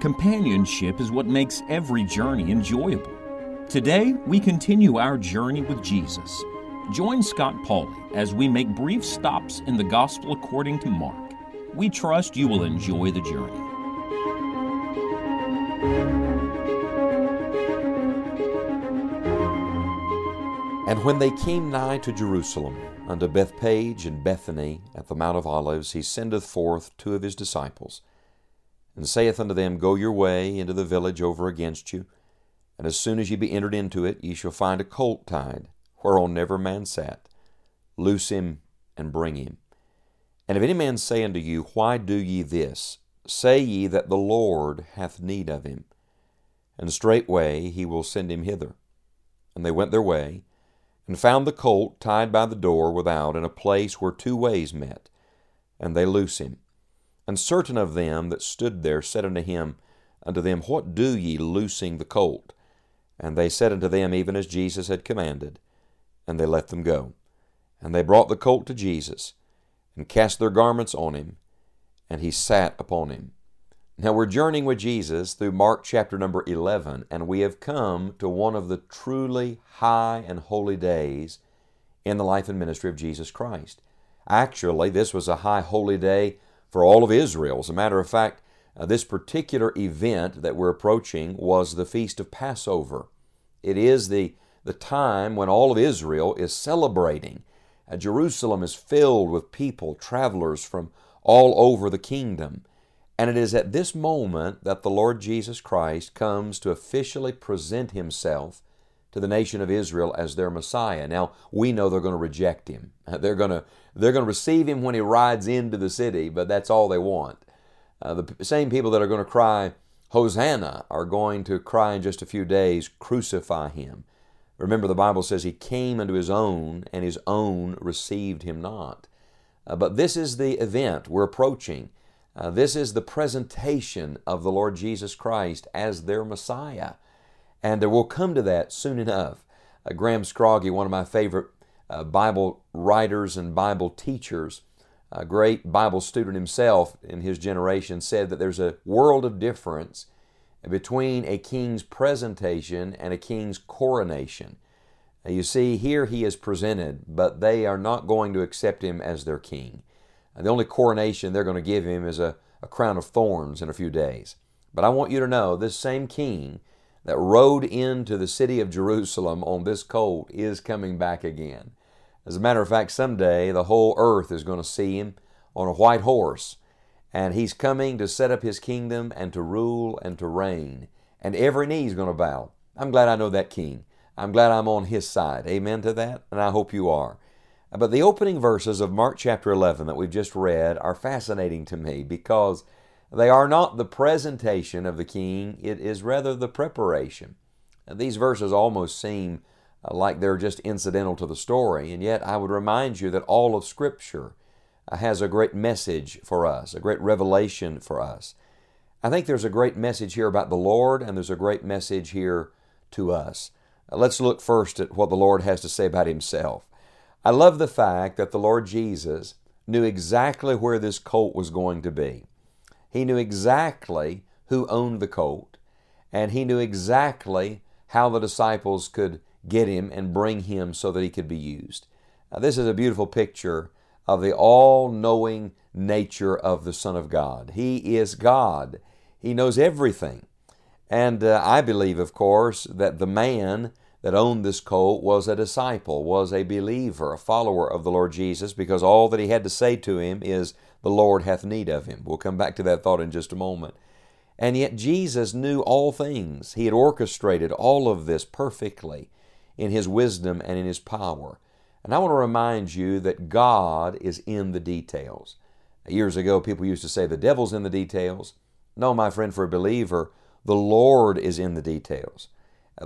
Companionship is what makes every journey enjoyable. Today, we continue our journey with Jesus. Join Scott Pauley as we make brief stops in the Gospel according to Mark. We trust you will enjoy the journey. And when they came nigh to Jerusalem, unto Bethphage and Bethany at the Mount of Olives, he sendeth forth two of his disciples, and saith unto them, Go your way into the village over against you, and as soon as ye be entered into it, ye shall find a colt tied, whereon never man sat. Loose him and bring him. And if any man say unto you, Why do ye this? Say ye that the Lord hath need of him. And straightway he will send him hither. And they went their way and found the colt tied by the door without in a place where two ways met, and they loose him. And certain of them that stood there said unto him, unto them, What do ye loosing the colt? And they said unto them, even as Jesus had commanded, and they let them go. And they brought the colt to Jesus, and cast their garments on him, and he sat upon him. Now we're journeying with Jesus through Mark chapter number 11, and we have come to one of the truly high and holy days in the life and ministry of Jesus Christ. Actually, this was a high holy day for all of Israel. As a matter of fact, uh, this particular event that we're approaching was the Feast of Passover. It is the, the time when all of Israel is celebrating. Uh, Jerusalem is filled with people, travelers from all over the kingdom. And it is at this moment that the Lord Jesus Christ comes to officially present himself to the nation of Israel as their Messiah. Now, we know they're going to reject him. They're going to, they're going to receive him when he rides into the city, but that's all they want. Uh, the same people that are going to cry, Hosanna, are going to cry in just a few days, Crucify him. Remember, the Bible says he came unto his own, and his own received him not. Uh, but this is the event we're approaching. Uh, this is the presentation of the Lord Jesus Christ as their Messiah. And we'll come to that soon enough. Uh, Graham Scroggie, one of my favorite uh, Bible writers and Bible teachers, a great Bible student himself in his generation, said that there's a world of difference between a king's presentation and a king's coronation. You see, here he is presented, but they are not going to accept him as their king. The only coronation they're going to give him is a, a crown of thorns in a few days. But I want you to know this same king that rode into the city of Jerusalem on this colt is coming back again. As a matter of fact, someday the whole earth is going to see him on a white horse, and he's coming to set up his kingdom and to rule and to reign. And every knee is going to bow. I'm glad I know that king. I'm glad I'm on his side. Amen to that, and I hope you are. But the opening verses of Mark chapter 11 that we've just read are fascinating to me because they are not the presentation of the king, it is rather the preparation. These verses almost seem uh, like they're just incidental to the story, and yet I would remind you that all of Scripture uh, has a great message for us, a great revelation for us. I think there's a great message here about the Lord, and there's a great message here to us. Uh, let's look first at what the Lord has to say about Himself. I love the fact that the Lord Jesus knew exactly where this colt was going to be. He knew exactly who owned the colt, and he knew exactly how the disciples could get him and bring him so that he could be used. Now, this is a beautiful picture of the all knowing nature of the Son of God. He is God, He knows everything. And uh, I believe, of course, that the man that owned this colt was a disciple, was a believer, a follower of the Lord Jesus, because all that he had to say to him is, The Lord hath need of him. We'll come back to that thought in just a moment. And yet Jesus knew all things. He had orchestrated all of this perfectly in His wisdom and in His power. And I want to remind you that God is in the details. Years ago, people used to say the devil's in the details. No, my friend, for a believer, the Lord is in the details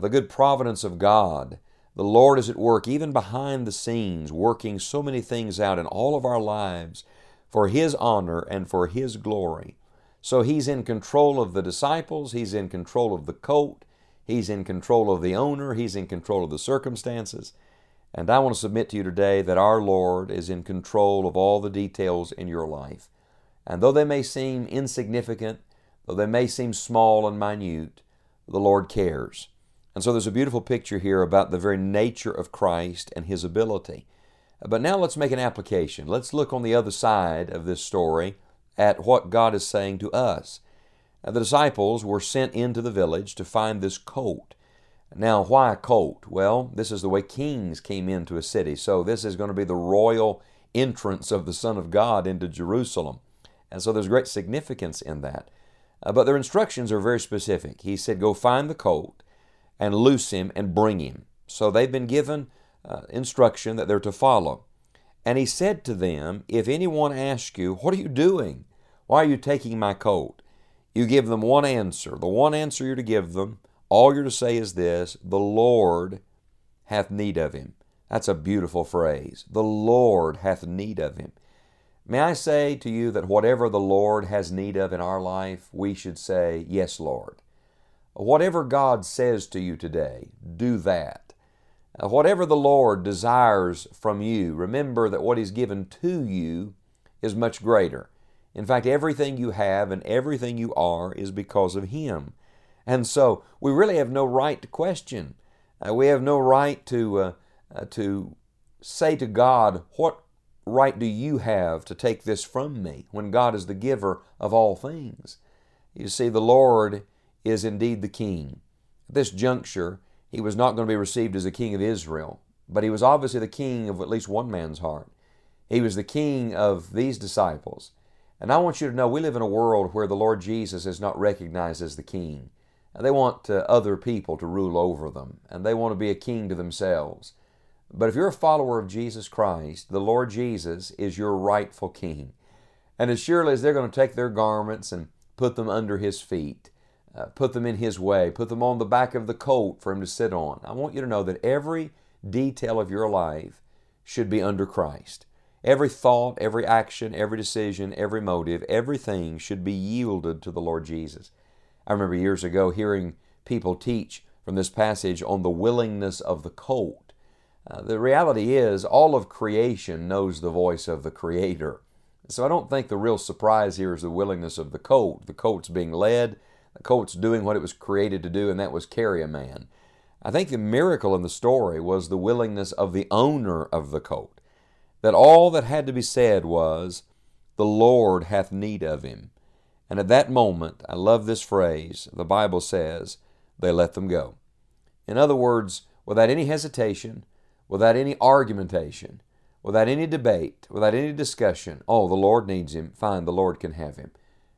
the good providence of God. The Lord is at work, even behind the scenes, working so many things out in all of our lives for His honor and for His glory. So He's in control of the disciples, He's in control of the colt, He's in control of the owner, He's in control of the circumstances. And I want to submit to you today that our Lord is in control of all the details in your life. And though they may seem insignificant, though they may seem small and minute, the Lord cares. And so there's a beautiful picture here about the very nature of Christ and His ability. But now let's make an application. Let's look on the other side of this story at what God is saying to us. The disciples were sent into the village to find this colt. Now, why a colt? Well, this is the way kings came into a city. So, this is going to be the royal entrance of the Son of God into Jerusalem. And so, there's great significance in that. Uh, but their instructions are very specific. He said, Go find the colt and loose him and bring him. So, they've been given uh, instruction that they're to follow. And he said to them, If anyone asks you, What are you doing? Why are you taking my coat? You give them one answer. The one answer you're to give them, all you're to say is this The Lord hath need of him. That's a beautiful phrase. The Lord hath need of him. May I say to you that whatever the Lord has need of in our life, we should say, Yes, Lord. Whatever God says to you today, do that. Uh, whatever the Lord desires from you, remember that what He's given to you is much greater. In fact, everything you have and everything you are is because of Him. And so we really have no right to question. Uh, we have no right to, uh, uh, to say to God, What right do you have to take this from me when God is the giver of all things? You see, the Lord is indeed the King. At this juncture, he was not going to be received as the king of Israel, but he was obviously the king of at least one man's heart. He was the king of these disciples. And I want you to know we live in a world where the Lord Jesus is not recognized as the king. They want uh, other people to rule over them, and they want to be a king to themselves. But if you're a follower of Jesus Christ, the Lord Jesus is your rightful king. And as surely as they're going to take their garments and put them under his feet, uh, put them in His way, put them on the back of the colt for Him to sit on. I want you to know that every detail of your life should be under Christ. Every thought, every action, every decision, every motive, everything should be yielded to the Lord Jesus. I remember years ago hearing people teach from this passage on the willingness of the colt. Uh, the reality is, all of creation knows the voice of the Creator. So I don't think the real surprise here is the willingness of the colt. The colt's being led, colt's doing what it was created to do, and that was carry a man. I think the miracle in the story was the willingness of the owner of the colt. That all that had to be said was, The Lord hath need of him. And at that moment, I love this phrase, the Bible says, they let them go. In other words, without any hesitation, without any argumentation, without any debate, without any discussion, oh, the Lord needs him, fine, the Lord can have him.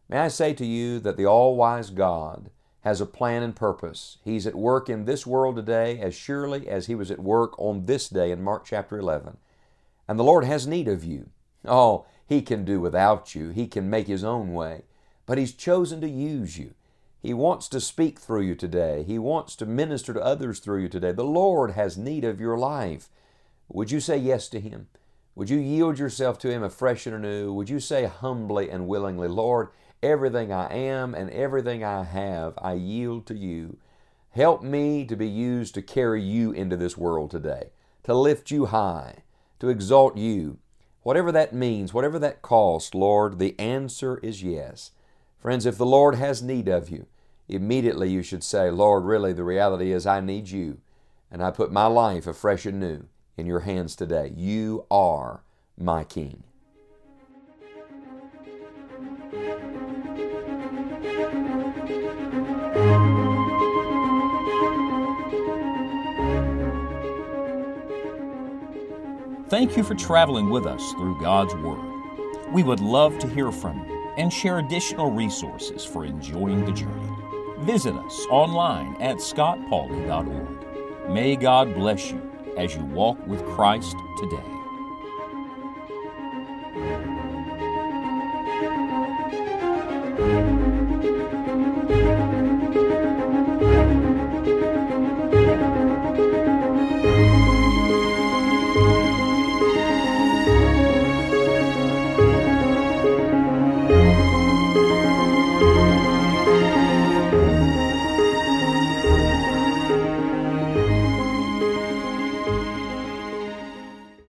May I say to you that the all wise God has a plan and purpose. He's at work in this world today as surely as He was at work on this day in Mark chapter 11. And the Lord has need of you. Oh, He can do without you, He can make His own way. But He's chosen to use you. He wants to speak through you today. He wants to minister to others through you today. The Lord has need of your life. Would you say yes to Him? Would you yield yourself to Him afresh and anew? Would you say humbly and willingly, Lord, Everything I am and everything I have, I yield to you. Help me to be used to carry you into this world today, to lift you high, to exalt you. Whatever that means, whatever that costs, Lord, the answer is yes. Friends, if the Lord has need of you, immediately you should say, Lord, really, the reality is I need you, and I put my life afresh and new in your hands today. You are my King. Thank you for traveling with us through God's Word. We would love to hear from you and share additional resources for enjoying the journey. Visit us online at scottpauley.org. May God bless you as you walk with Christ today.